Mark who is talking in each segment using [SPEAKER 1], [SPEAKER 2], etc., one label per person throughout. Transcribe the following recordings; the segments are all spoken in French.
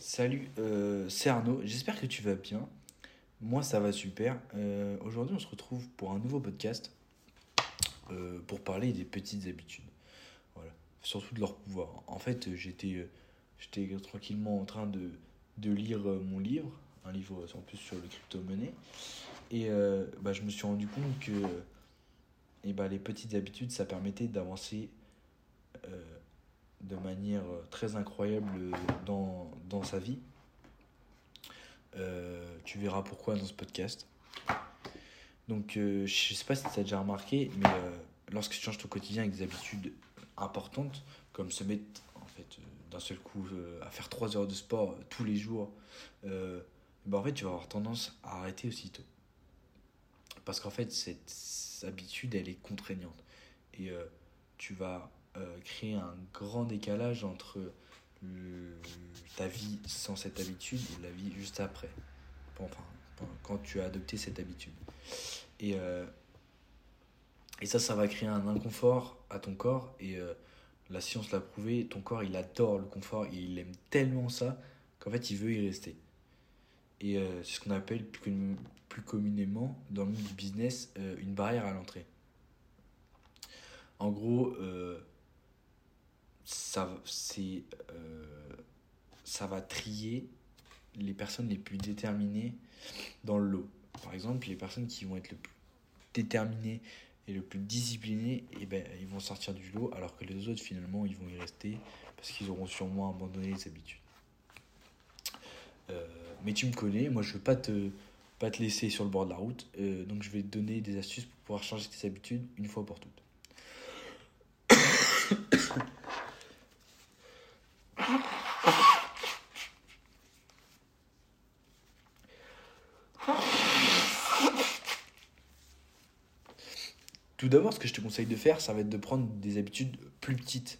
[SPEAKER 1] Salut, euh, c'est Arnaud. J'espère que tu vas bien. Moi, ça va super. Euh, Aujourd'hui, on se retrouve pour un nouveau podcast euh, pour parler des petites habitudes. Voilà. Surtout de leur pouvoir. En fait, j'étais tranquillement en train de, lire mon livre, un livre en plus sur le crypto-monnaie. Et bah, je me suis rendu compte que eh bah, les petites habitudes, ça permettait d'avancer de manière très incroyable dans, dans sa vie. Euh, tu verras pourquoi dans ce podcast. Donc, euh, je sais pas si tu as déjà remarqué, mais euh, lorsque tu changes ton quotidien avec des habitudes importantes, comme se mettre en fait, euh, d'un seul coup euh, à faire 3 heures de sport euh, tous les jours, euh, ben, en fait, tu vas avoir tendance à arrêter aussitôt. Parce qu'en fait, cette habitude, elle est contraignante. Et euh, tu vas euh, créer un grand décalage entre le- ta vie sans cette habitude et la vie juste après. Enfin, quand tu as adopté cette habitude. Et, euh, et ça, ça va créer un inconfort à ton corps. Et euh, la science l'a prouvé, ton corps, il adore le confort il aime tellement ça qu'en fait, il veut y rester. Et euh, c'est ce qu'on appelle plus, plus communément dans le monde du business euh, une barrière à l'entrée. En gros, euh, ça, euh, ça va trier les personnes les plus déterminées dans le lot. Par exemple, les personnes qui vont être le plus déterminées et le plus disciplinées, et ben, ils vont sortir du lot, alors que les autres, finalement, ils vont y rester parce qu'ils auront sûrement abandonné les habitudes. Euh, mais tu me connais, moi je veux pas te, pas te laisser sur le bord de la route, euh, donc je vais te donner des astuces pour pouvoir changer tes habitudes une fois pour toutes. Tout d'abord, ce que je te conseille de faire, ça va être de prendre des habitudes plus petites.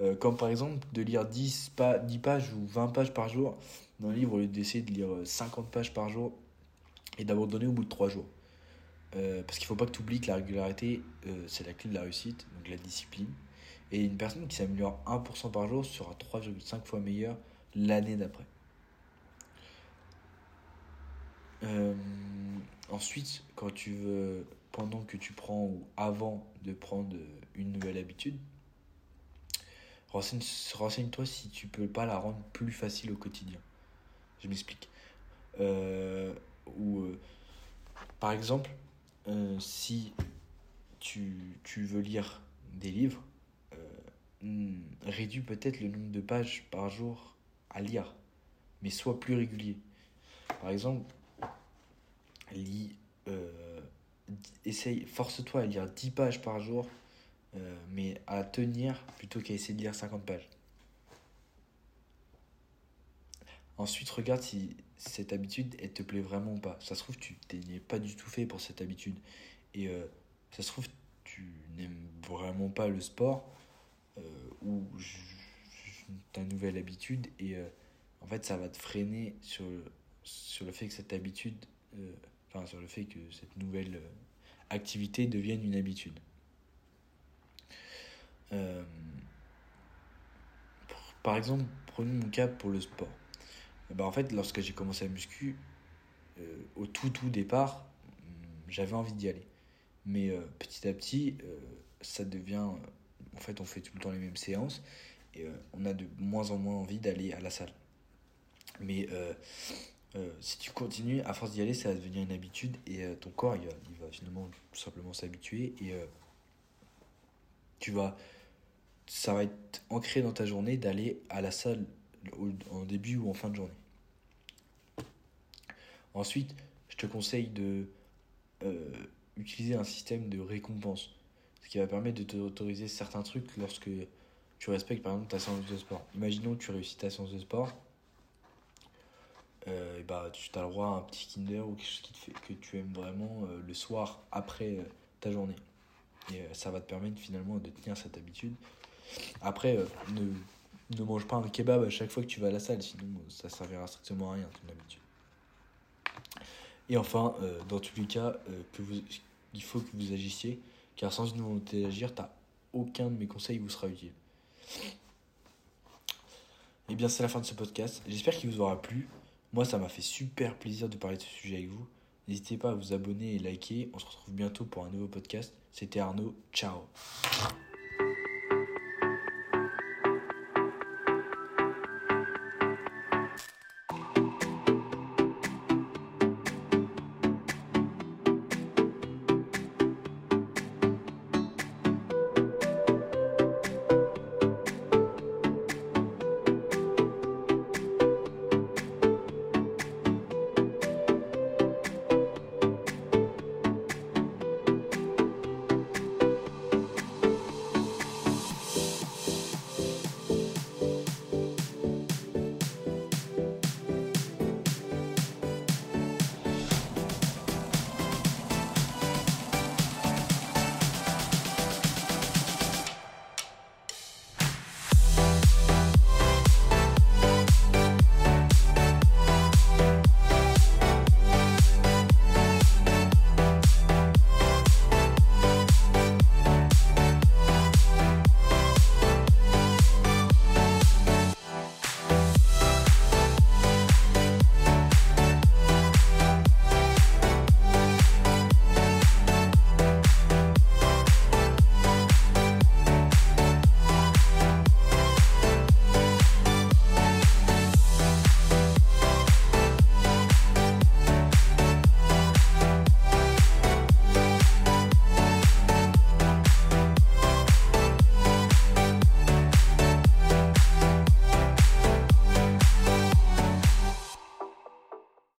[SPEAKER 1] Euh, comme par exemple de lire 10, pa 10 pages ou 20 pages par jour dans un livre au lieu d'essayer de lire euh, 50 pages par jour et d'abandonner au bout de 3 jours. Euh, parce qu'il ne faut pas que tu oublies que la régularité, euh, c'est la clé de la réussite, donc la discipline. Et une personne qui s'améliore 1% par jour sera 3,5 fois meilleure l'année d'après. Euh, ensuite, quand tu veux, pendant que tu prends ou avant de prendre une nouvelle habitude, renseigne- renseigne-toi si tu peux pas la rendre plus facile au quotidien. Je m'explique. Euh, ou, euh, par exemple, euh, si tu, tu veux lire des livres, hmm, réduis peut-être le nombre de pages par jour à lire, mais sois plus régulier. Par exemple, lis, essaye, force-toi à lire 10 pages par jour, euh, mais à tenir plutôt qu'à essayer de lire 50 pages. Ensuite, regarde si cette habitude, elle te plaît vraiment ou pas. Ça se trouve, tu n'es pas du tout fait pour cette habitude. Et euh, ça se trouve, tu n'aimes vraiment pas le sport euh, ou ta nouvelle habitude. Et euh, en fait, ça va te freiner sur, sur le fait que cette habitude, sur le fait que cette nouvelle euh, activité devienne une habitude. Euh, par exemple, prenons mon cas pour le sport. Eh ben, en fait, lorsque j'ai commencé à muscu, euh, au tout tout départ, hum, j'avais envie d'y aller. Mais euh, petit à petit, euh, ça devient... euh, en fait, on fait tout le temps les mêmes séances et euh, on a de moins en moins envie d'aller à la salle. Mais euh, si tu continues, à force d'y aller, ça va devenir une habitude et euh, ton corps, il va, finalement tout simplement s'habituer et euh, tu vas... Ça va être ancré dans ta journée d'aller à la salle en début ou en fin de journée. Ensuite, je te conseille de utiliser un système de récompense, ce qui va permettre de t'autoriser certains trucs lorsque tu respectes par exemple ta séance de sport. Imaginons que tu réussis ta séance de sport, bah, tu as le droit à un petit Kinder ou quelque chose qui te fait, que tu aimes vraiment euh, le soir après euh, ta journée. Et euh, ça va te permettre finalement de tenir cette habitude. Après, ne, mange pas un kebab à chaque fois que tu vas à la salle, sinon ça servira strictement à rien, ton habitude. Et enfin, dans tous les cas, il faut que vous agissiez, car sans une volonté d'agir, aucun de mes conseils vous sera utile. Et bien, c'est la fin de ce podcast. J'espère qu'il vous aura plu. Moi, ça m'a fait super plaisir de parler de ce sujet avec vous. N'hésitez pas à vous abonner et liker. On se retrouve bientôt pour un nouveau podcast. C'était Arnaud. Ciao.